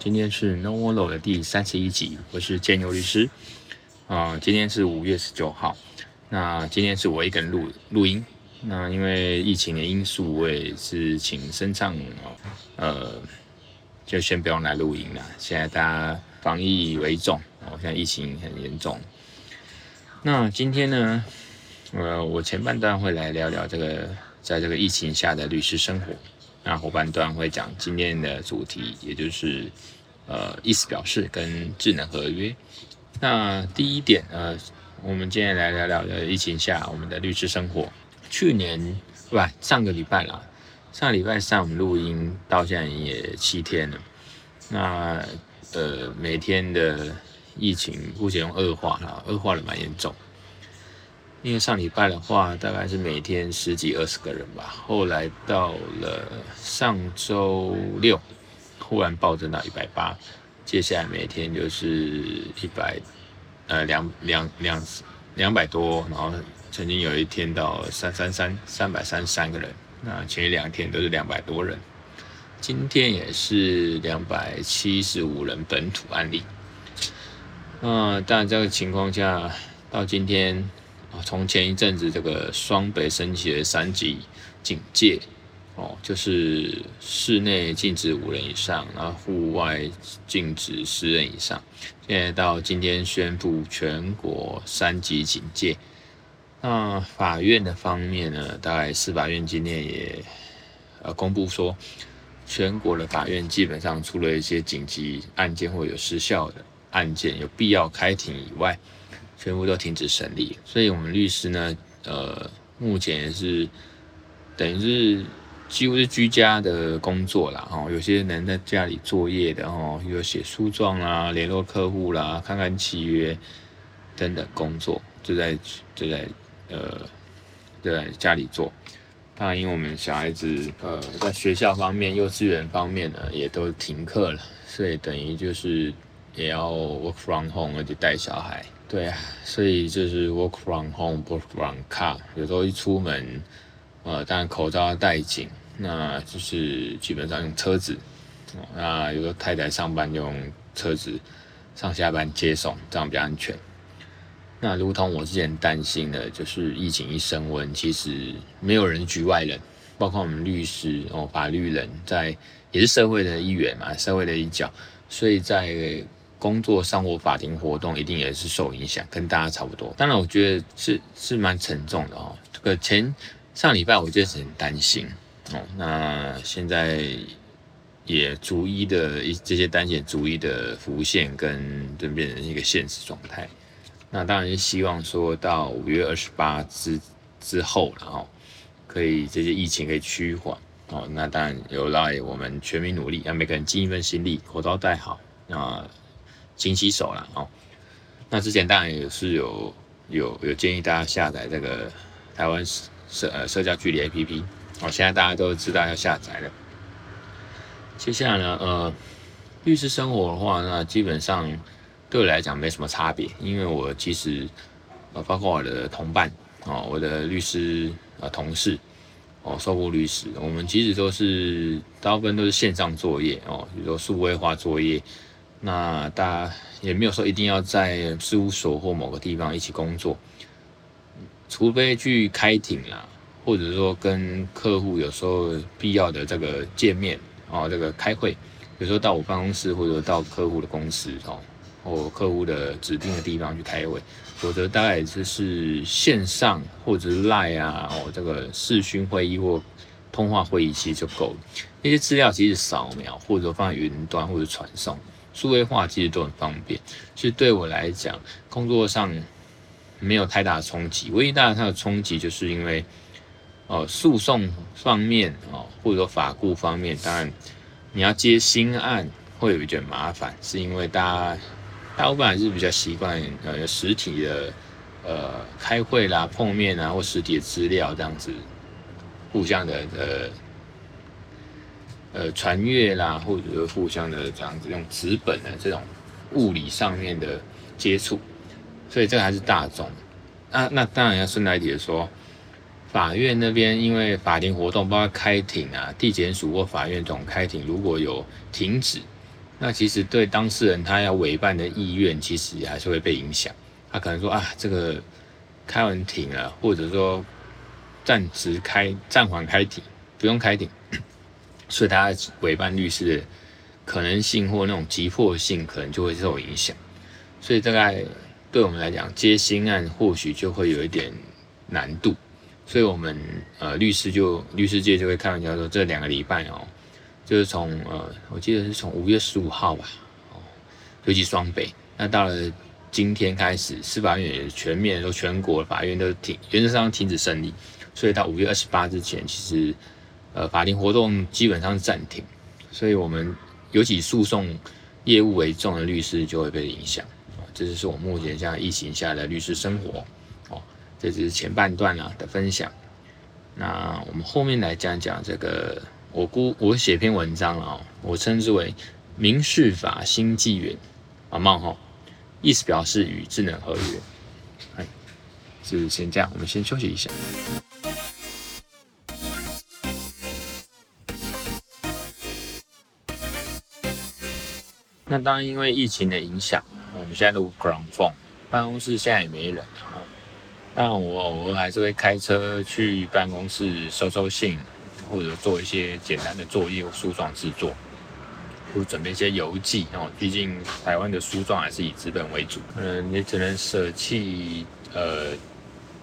今天是 No More Law 的第三十一集，我是建牛律师。啊、今天是五月十九号，那今天是我一个人录录音。那因为疫情的因素，我也是请身障呃，就先不用来录音了。现在大家防疫为重，哦，现在疫情很严重。那今天呢，呃，我前半段会来聊聊这个在这个疫情下的律师生活。那后半段会讲今天的主题，也就是呃意思表示跟智能合约。那第一点呃，我们今天来聊聊的疫情下我们的律师生活。去年不上个礼拜啦，上个礼拜上我们录音到现在也七天了。那呃每天的疫情目前用恶化了，恶化的蛮严重。因为上礼拜的话，大概是每天十几二十个人吧。后来到了上周六，忽然暴增到一百八，接下来每天就是一百，呃两两两两百多，然后曾经有一天到三三三三百三十三个人。那前两天都是两百多人，今天也是两百七十五人本土案例。那当然这个情况下，到今天。啊，从前一阵子这个双北升起的三级警戒，哦，就是室内禁止五人以上，然后户外禁止十人以上。现在到今天宣布全国三级警戒。那法院的方面呢，大概司法院今天也呃公布说，全国的法院基本上除了一些紧急案件或有时效的案件有必要开庭以外。全部都停止审理，所以我们律师呢，呃，目前是等于是几乎是居家的工作啦，哦，有些人在家里作业的哦，有写诉状啦、联络客户啦、看看契约等等工作，就在就在呃就在家里做。当然，因为我们小孩子呃在学校方面、幼稚园方面呢，也都停课了，所以等于就是也要 work from home，而且带小孩。对啊，所以就是 work from home，work from car。有时候一出门，呃，当然口罩要戴紧，那就是基本上用车子。那有时候太太上班就用车子，上下班接送，这样比较安全。那如同我之前担心的，就是疫情一升温，其实没有人局外人，包括我们律师哦，法律人在也是社会的一员嘛，社会的一角，所以在。工作上或法庭活动一定也是受影响，跟大家差不多。当然，我觉得是是蛮沉重的哦。这个前上礼拜我就是很担心哦，那现在也逐一的一这些担心逐一的浮现，跟就变成一个现实状态。那当然是希望说到五月二十八之之后，然后可以这些疫情可以趋缓哦。那当然有赖我们全民努力，让每个人尽一份心力，口罩戴好啊。勤洗手了哦。那之前当然也是有有有建议大家下载这个台湾社呃社交距离 APP 哦。现在大家都知道要下载了。接下来呢，呃，律师生活的话，那基本上对我来讲没什么差别，因为我其实呃包括我的同伴哦，我的律师呃同事哦，受雇律师，我们其实都是大部分都是线上作业哦，比如说数位化作业。那大家也没有说一定要在事务所或某个地方一起工作，除非去开庭啦，或者说跟客户有时候必要的这个见面哦，这个开会，有时候到我办公室或者到客户的公司哦，或客户的指定的地方去开会，否则大概就是线上或者是 Line 啊，哦，这个视讯会议或通话会议其实就够了，那些资料其实扫描或者放在云端或者传送。数位化其实都很方便，其实对我来讲，工作上没有太大的冲击。唯一大的它的冲击，就是因为，哦，诉讼方面哦，或者说法顾方面，当然你要接新案会有一点麻烦，是因为大家大部分还是比较习惯呃实体的呃开会啦、碰面啊，或实体的资料这样子互相的呃。呃，传阅啦，或者互相的这样子用纸本的这种物理上面的接触，所以这个还是大众。那那当然要顺带一提说，法院那边因为法庭活动，包括开庭啊、地检署或法院这种开庭，如果有停止那其实对当事人他要委办的意愿，其实还是会被影响。他可能说啊，这个开完庭了，或者说暂时开暂缓开庭，不用开庭，所以他委办律师的可能性或那种急迫性，可能就会受影响。所以大概对我们来讲，接新案或许就会有一点难度。所以我们呃律师就律师界就会开玩笑说，这两个礼拜哦。就是从呃，我记得是从五月十五号吧，哦，尤其双北，那到了今天开始，司法院也全面说全国法院都停，原则上停止审理，所以到五月二十八之前，其实呃法庭活动基本上暂停，所以我们尤其诉讼业务为重的律师就会被影响，这就是我目前现在疫情下的律师生活，哦，这只是前半段啊的分享，那我们后面来讲讲这个。我估我写篇文章了哦，我称之为“民事法新纪元”，啊冒号，意思表示与智能合约。哎，就先这样，我们先休息一下。那当然，因为疫情的影响，我们现在都 ground phone，办公室现在也没人啊。但我偶尔还是会开车去办公室收收信。或者做一些简单的作业或诉状制作，或准备一些邮寄哦。毕竟台湾的书状还是以纸本为主，嗯，你只能舍弃呃，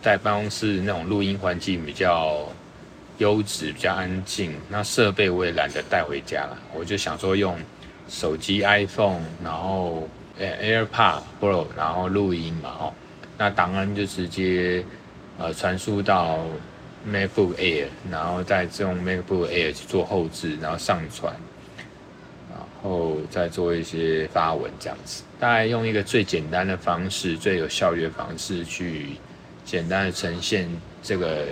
在办公室那种录音环境比较优质、比较安静。那设备我也懒得带回家了，我就想说用手机 iPhone，然后 AirPod Pro，然后录音嘛，哦，那档案就直接呃传输到。MacBook Air，然后再用 MacBook Air 去做后置，然后上传，然后再做一些发文这样子。大概用一个最简单的方式、最有效率的方式去简单的呈现这个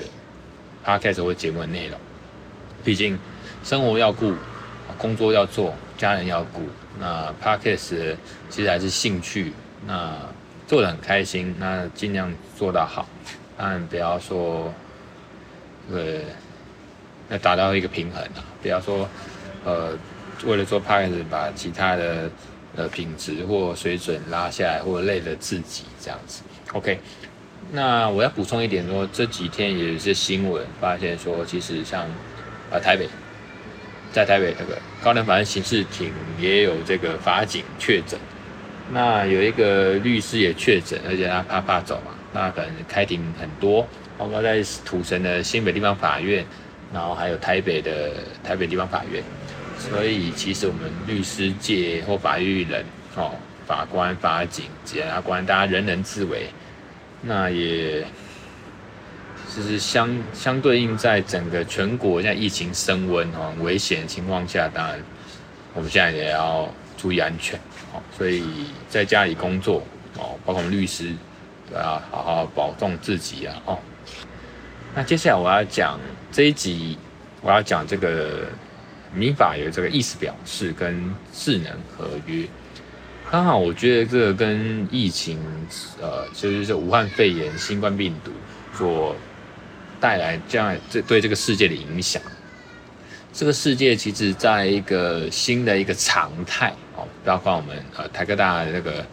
Podcast 或节目的内容。毕竟生活要顾，工作要做，家人要顾。那 parkas 其实还是兴趣，那做的很开心，那尽量做到好，但不要说。呃要达到一个平衡啊，不要说，呃，为了做 parkas 把其他的呃品质或水准拉下来，或累了自己这样子。OK，那我要补充一点说，这几天也有一些新闻发现说，其实像啊、呃、台北，在台北这个高等法院刑事庭也有这个法警确诊，那有一个律师也确诊，而且他怕怕走嘛，那可能开庭很多。包括在土城的新北地方法院，然后还有台北的台北地方法院，所以其实我们律师界或法律人哦，法官、法警、检察官，大家人人自危。那也就是相相对应，在整个全国现在疫情升温哦，危险情况下，当然我们现在也要注意安全哦。所以在家里工作哦，包括我们律师都要好好保重自己啊哦。那接下来我要讲这一集，我要讲这个民法有这个意思表示跟智能合约。刚好我觉得这个跟疫情，呃，就是武汉肺炎新冠病毒所带来这样这对这个世界的影响。这个世界其实在一个新的一个常态哦，包括我们呃台科大的那个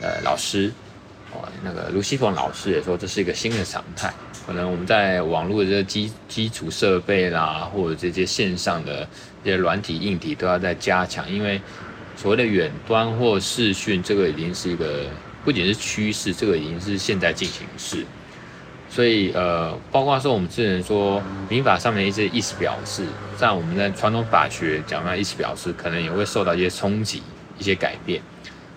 呃老师哦，那个卢西凤老师也说这是一个新的常态。可能我们在网络的这个基基础设备啦，或者这些线上的这些软体、硬体都要再加强，因为所谓的远端或视讯，这个已经是一个不仅是趋势，这个已经是现在进行式。所以呃，包括说我们之前说民法上面一些意思表示，在我们在传统法学讲的意思表示，可能也会受到一些冲击、一些改变，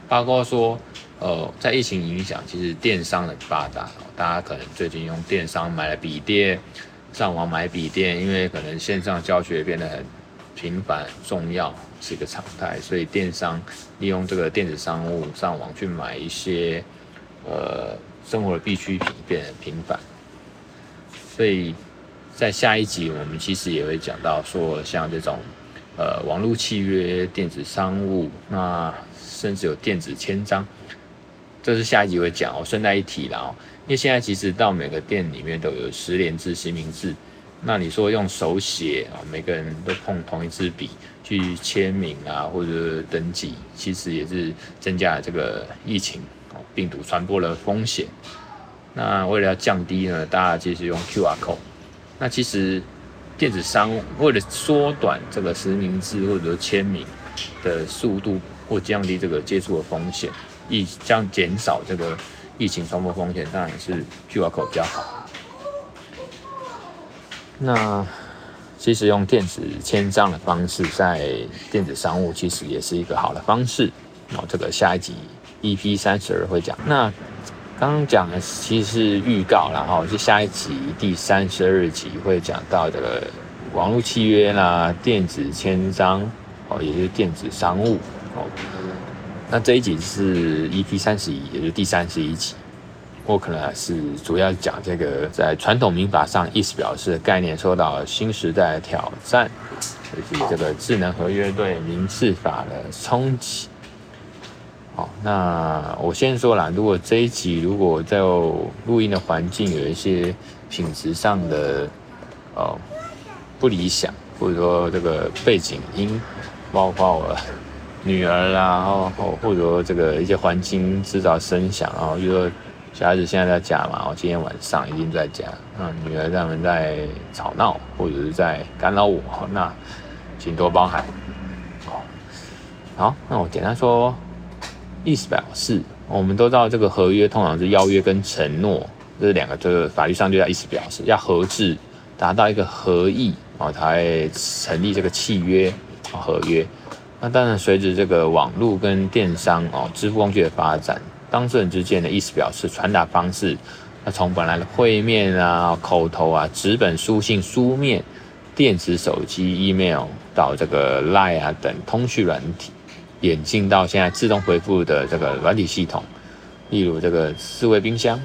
包括说。呃，在疫情影响，其实电商很发达，大家可能最近用电商买了笔电，上网买笔电，因为可能线上教学变得很频繁、重要，是一个常态，所以电商利用这个电子商务上网去买一些呃生活的必需品变得很频繁，所以在下一集我们其实也会讲到说，像这种呃网络契约、电子商务，那甚至有电子签章。这是下一集会讲，我顺带一提了哦，因为现在其实到每个店里面都有十连制、实名制，那你说用手写啊，每个人都碰同一支笔去签名啊，或者登记，其实也是增加了这个疫情。病毒传播的风险。那为了要降低呢，大家其实用 QR code。那其实电子商务为了缩短这个实名制或者说签名的速度，或降低这个接触的风险，以将减少这个疫情传播风险，当然是 QR code 比较好。那其实用电子签账的方式，在电子商务其实也是一个好的方式。然后这个下一集 EP 三十二会讲。那刚刚讲的其实是预告，然后是下一集第三十二集会讲到这个网络契约啦、电子签章哦，也就是电子商务哦。那这一集是 EP 三十一，也就是第三十一集。我可能是主要讲这个在传统民法上意思表示的概念受到新时代的挑战，以及这个智能合约对民事法的冲击。好，那我先说啦，如果这一集如果在录音的环境有一些品质上的呃不理想，或者说这个背景音，包括我女儿啦，然后或者说这个一些环境制造声响，然后就说。小孩子现在在家嘛，我今天晚上一定在家。嗯，女儿他们在吵闹或者是在干扰我，那请多包涵。好，那我简单说，意思表示，我们都知道这个合约通常是邀约跟承诺这两个，这个法律上就叫意思表示，要合致达到一个合意啊，才成立这个契约合约。那当然，随着这个网络跟电商哦支付工具的发展。当事人之间的意思表示传达方式，那从本来的会面啊、口头啊、纸本书信、书面、电子手机、email 到这个 line 啊等通讯软体，演进到现在自动回复的这个软体系统，例如这个智慧冰箱，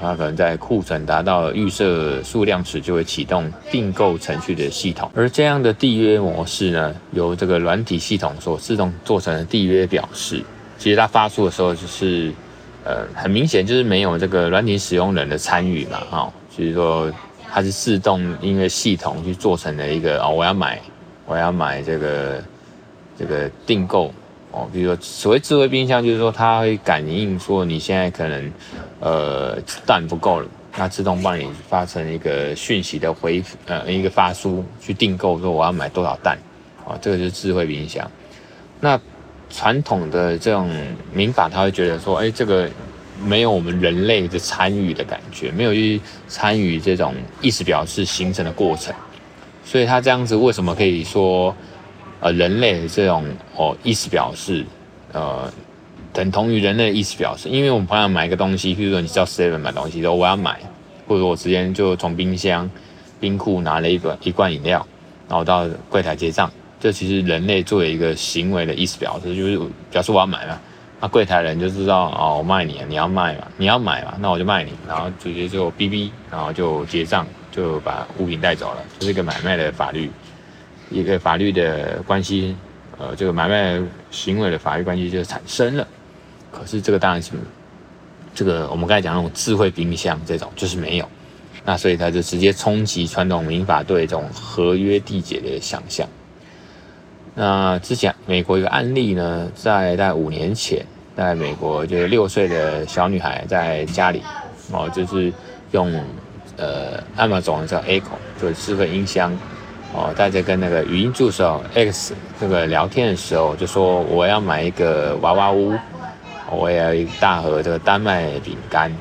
它可能在库存达到预设数量时就会启动订购程序的系统，而这样的缔约模式呢，由这个软体系统所自动做成的缔约表示，其实它发出的时候就是。呃，很明显就是没有这个软体使用人的参与嘛，哈、哦，就是说它是自动因为系统去做成了一个哦，我要买，我要买这个这个订购哦，比如说所谓智慧冰箱，就是说它会感应说你现在可能呃蛋不够了，那自动帮你发成一个讯息的回呃一个发书去订购说我要买多少蛋，啊、这个就是智慧冰箱，那。传统的这种民法，他会觉得说，哎，这个没有我们人类的参与的感觉，没有去参与这种意思表示形成的过程，所以他这样子为什么可以说，呃，人类的这种哦意思表示，呃，等同于人类的意思表示？因为我们朋友买一个东西，譬如说你叫 Seven 买东西，说我要买，或者我直接就从冰箱、冰库拿了一罐一罐饮料，然后到柜台结账。这其实人类作为一个行为的意思表示，就是表示我要买嘛。那柜台人就知道哦，我卖你，你要卖嘛，你要买嘛，那我就卖你，然后直接就哔哔，然后就结账，就把物品带走了，就是一个买卖的法律，一个法律的关系，呃，这个买卖行为的法律关系就产生了。可是这个当然是这个我们刚才讲那种智慧冰箱这种就是没有，那所以它就直接冲击传统民法对这种合约缔结的想象。那之前美国一个案例呢，在大概五年前，在美国就是六岁的小女孩在家里哦，就是用呃 Amazon 叫 Echo 就是智慧音箱哦，大家跟那个语音助手 X 这个聊天的时候，就说我要买一个娃娃屋，我也要一大盒这个丹麦饼干。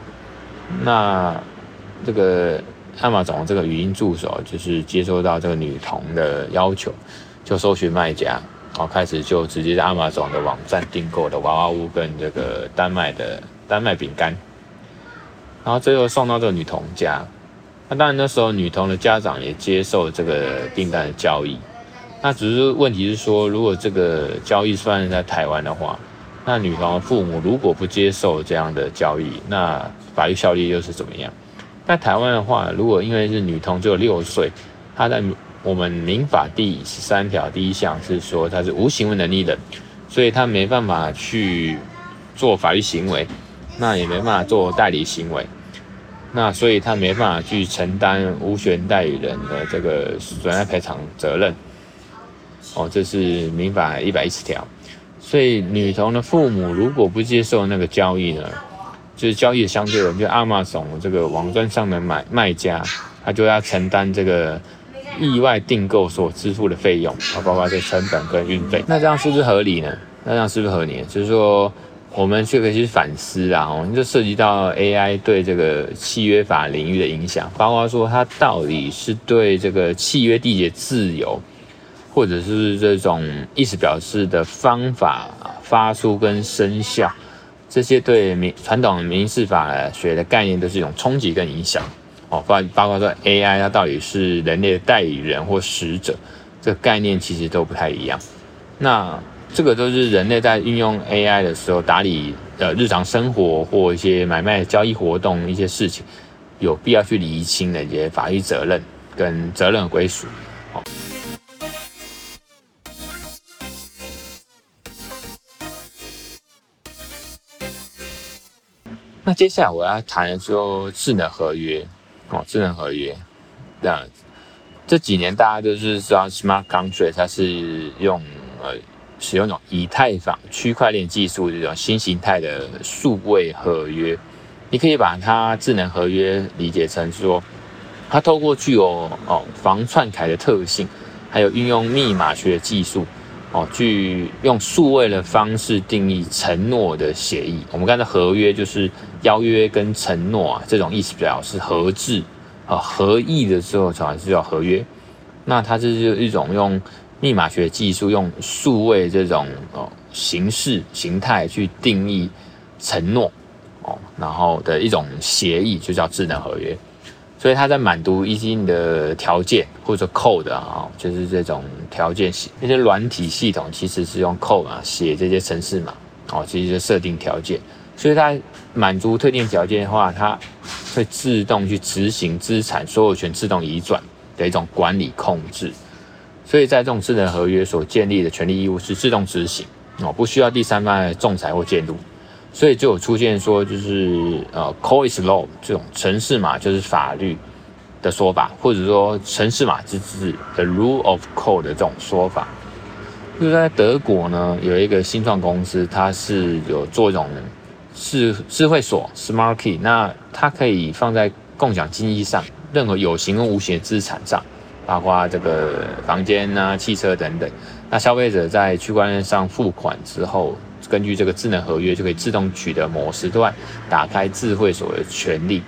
那这个艾玛总这个语音助手就是接收到这个女童的要求。就搜寻卖家，然后开始就直接在艾玛总的网站订购的娃娃屋跟这个丹麦的丹麦饼干，然后最后送到这个女童家。那当然那时候女童的家长也接受这个订单的交易。那只是问题是说，如果这个交易算是在台湾的话，那女童的父母如果不接受这样的交易，那法律效力又是怎么样？在台湾的话，如果因为是女童只有六岁，她在我们民法第十三条第一项是说他是无行为能力的，所以他没办法去做法律行为，那也没办法做代理行为。那所以他没办法去承担无权代理人的这个损害赔偿责任。哦，这是民法一百一十条。所以女童的父母如果不接受那个交易呢，就是交易相对人，就阿玛怂这个网站上的买卖家，他就要承担这个意外订购所支付的费用，啊，包括这成本跟运费。那这样是不是合理呢？那这样是不是合理？就是说。我们就可以去反思啊，我们就涉及到 AI 对这个契约法领域的影响，包括说它到底是对这个契约缔结自由，或者是这种意思表示的方法发出跟生效，这些对民传统民事法学的概念都是一种冲击跟影响哦。包包括说 AI 它到底是人类的代理人或使者，这个概念其实都不太一样。那。这个都是人类在运用 AI 的时候打理呃日常生活或一些买卖交易活动一些事情，有必要去厘清的一些法律责任跟责任归属。好，那接下来我要谈的说智能合约哦，智能合约这样，这几年大家都是知道 Smart Contract，它是用呃。使用一种以太坊区块链技术这种新形态的数位合约，你可以把它智能合约理解成说，它透过具有哦防篡改的特性，还有运用密码学技术哦，去用数位的方式定义承诺的协议。我们刚才合约就是邀约跟承诺啊，这种意思表示合制啊合意的时候才是叫合约。那它这是一种用。密码学技术用数位这种哦形式形态去定义承诺哦，然后的一种协议就叫智能合约。所以它在满足一定的条件或者 code 啊，就是这种条件系那些软体系统其实是用 code 啊写这些程式嘛哦，其实就设定条件。所以它满足特定条件的话，它会自动去执行资产所有权自动移转的一种管理控制。所以在这种智能合约所建立的权利义务是自动执行哦，不需要第三方来仲裁或介入，所以就有出现说就是呃 code is law 这种程式码就是法律的说法，或者说程式码之治 the rule of code 的这种说法。就是在德国呢，有一个新创公司，它是有做一种智智慧锁 smart key，那它可以放在共享经济上，任何有形跟无形的资产上。包括这个房间啊、汽车等等，那消费者在区块链上付款之后，根据这个智能合约就可以自动取得某时段打开智慧锁的权利。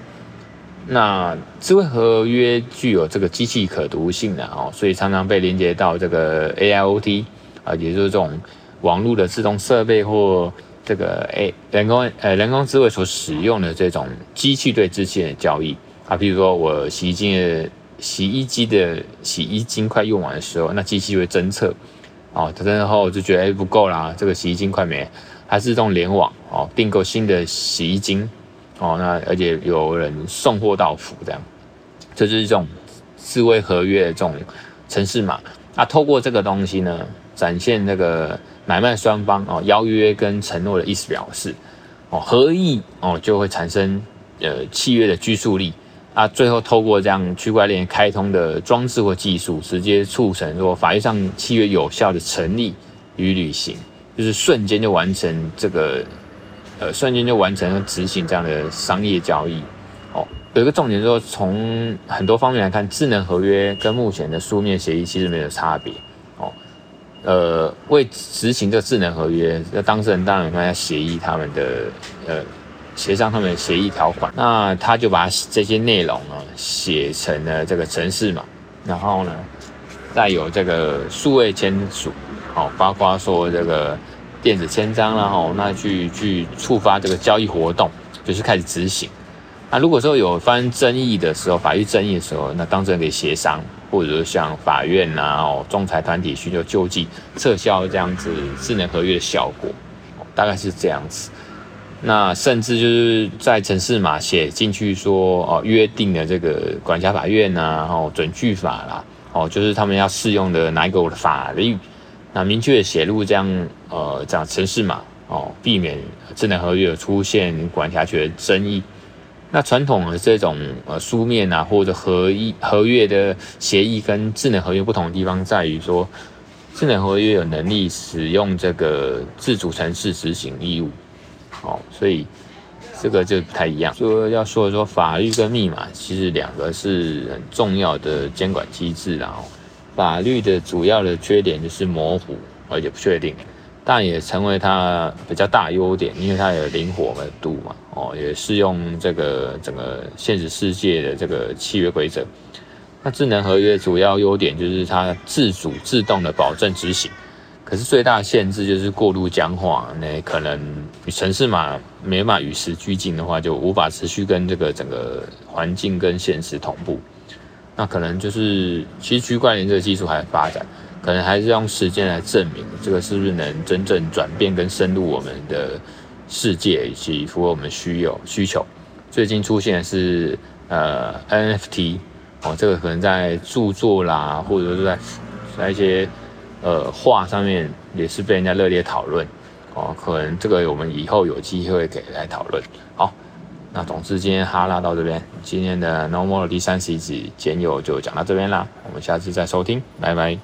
那智慧合约具有这个机器可读性的哦，所以常常被连接到这个 AIoT 啊，也就是这种网络的自动设备或这个 A 人工呃人工智慧所使用的这种机器对机器的交易啊，比如说我洗衣机的。洗衣机的洗衣精快用完的时候，那机器会侦测，哦，侦测后就觉得哎不够啦，这个洗衣精快没，它自动联网哦，订购新的洗衣精哦，那而且有人送货到府这样，这就是这种智慧合约的这种程式码。那透过这个东西呢，展现那个买卖双方哦邀约跟承诺的意思表示哦合意哦就会产生呃契约的拘束力。啊，最后透过这样区块链开通的装置或技术，直接促成说法律上契约有效的成立与履行，就是瞬间就完成这个，呃，瞬间就完成执行这样的商业交易。哦，有一个重点说，从很多方面来看，智能合约跟目前的书面协议其实没有差别。哦，呃，为执行这个智能合约，那当事人当然要协议他们的，呃。协商他们的协议条款，那他就把这些内容呢写成了这个程式嘛，然后呢再有这个数位签署，好，包括说这个电子签章，然后那去去触发这个交易活动，就是开始执行。那如果说有发生争议的时候，法律争议的时候，那当事人可以协商，或者说向法院呐、啊、哦仲裁团体寻求救济，撤销这样子智能合约的效果，大概是这样子。那甚至就是在程式码写进去说哦，约定的这个管辖法院呐、啊，哦准据法啦，哦就是他们要适用的哪一个法律，那明确写入这样呃这样程式码哦，避免智能合约出现管辖权争议。那传统的这种呃书面啊，或者合一合约的协议跟智能合约不同的地方在于说，智能合约有能力使用这个自主程式执行义务，哦，所以这个就不太一样。说要说一说法律跟密码，其实两个是很重要的监管机制，然后法律的主要的缺点就是模糊而且不确定。但也成为它比较大优点，因为它有灵活度嘛，哦，也适用这个整个现实世界的这个契约规则。那智能合约主要优点就是它自主自动的保证执行，可是最大的限制就是过度僵化，那可能城市嘛没办法与时俱进的话，就无法持续跟这个整个环境跟现实同步。那可能就是其实区块链这个技术还发展。可能还是用时间来证明这个是不是能真正转变跟深入我们的世界，以及符合我们需有需求。最近出现的是呃 NFT 哦，这个可能在著作啦，或者是在在一些呃画上面也是被人家热烈讨论哦。可能这个我们以后有机会给来讨论。好，那总之今天哈拉到这边，今天的 No More 第三十集简友就讲到这边啦，我们下次再收听，拜拜。